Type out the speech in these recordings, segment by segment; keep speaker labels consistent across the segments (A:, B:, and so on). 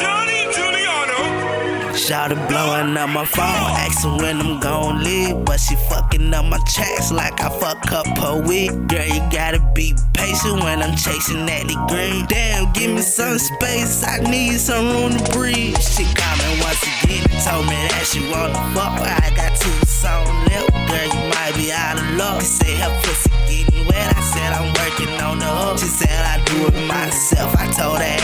A: Johnny! Shouted blowing up my phone, asking when I'm gon' leave. But she fucking up my tracks like I fuck up per week. Girl, you gotta be patient when I'm chasing that green. Damn, give me some space, I need some room to breathe. She called me once again, told me that she wanna fuck, I got two songs left. Girl, you might be out of luck. Say her pussy getting wet, I said I'm working on the hook. She said I do it myself, I told her.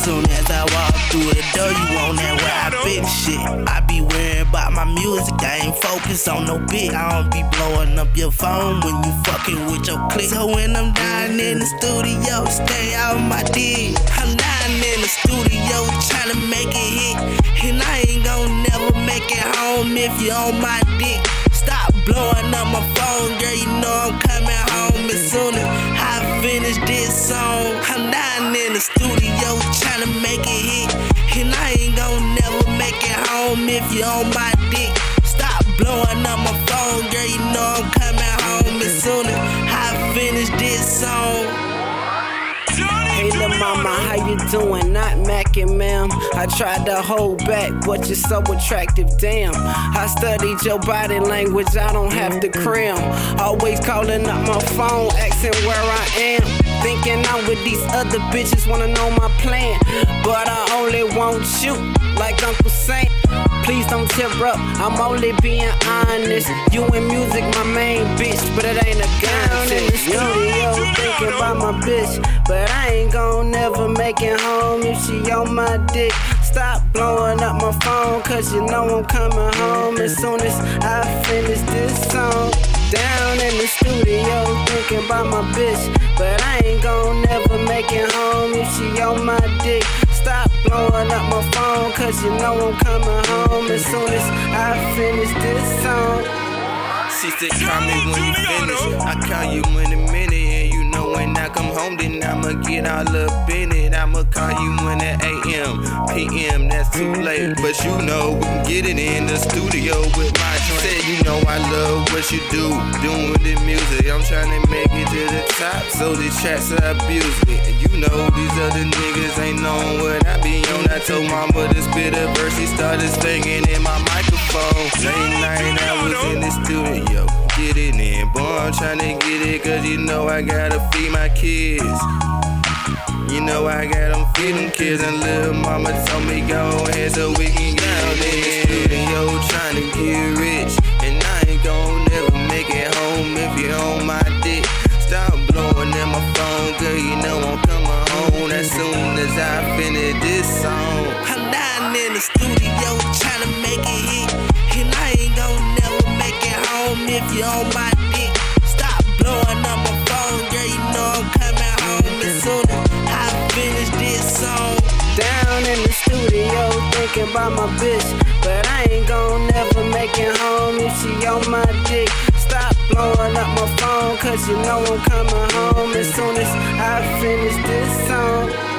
A: Soon as I walk through the door, you on that where I been shit. I be worrying about my music, I ain't focused on no bit. I don't be blowing up your phone when you fucking with your click. So when I'm down in the studio, stay out my dick. I'm down in the studio trying to make it hit. And I ain't gon' never make it home if you on my dick. Stop blowing up my phone, girl. You know I'm coming home as soon as I finish this song. I'm down in the studio trying to make it hit. And I ain't gon' never make it home if you on my dick. Stop blowing up my phone, girl. You know I'm coming home as soon as I finish this song.
B: Hey, lil' mama, how you doing? Not macking, ma'am. I tried to hold back, but you're so attractive, damn. I studied your body language, I don't have to cram. Always calling up my phone, asking where I am. Thinking I'm with these other bitches, wanna know my plan. But I only want you, like Uncle Sam. Please don't tear up, I'm only being honest. You and music, my main bitch, but it ain't a gun. In the studio, thinking about my bitch, but I ain't gon' never make it home if she on my dick. Stop blowing up my phone, cause you know I'm coming home as soon as I finish this song. Down in the studio, thinking about my bitch, but I ain't gon' never make it home if she on my dick. Stop blowing up my phone, cause you know I'm coming home as soon as I finish this song.
A: She said, call me when you finish. I call you in a minute, and when I come home, then I'ma get all up in it. I'ma call you when at AM, PM, that's too mm-hmm. late. But you know we can get it in the studio with my joint. Said you know I love what you do, doing the music. I'm trying to make it to the top, so these tracks are abused it. And you know these other niggas ain't knowing what I be on. I told mama to spit a verse, she started singing in my microphone. Late night, I was in the studio. Get it in, boy, I'm tryna get it, cause you know I gotta feed my kids. You know I gotta feed them kids, and little mama told me go ahead so we can out in the studio tryna get rich. And I ain't gon' never make it home if you on my dick. Stop blowing in my phone, girl, you know I'm coming home as soon as I finish this song. I'm down in the studio tryna make it if you on my dick. Stop blowing up my phone, girl, you know I'm coming home as soon as I finish this song.
B: Down in the studio, thinking about my bitch. But I ain't gon' never make it home if she on my dick. Stop blowing up my phone, cause you know I'm coming home as soon as I finish this song.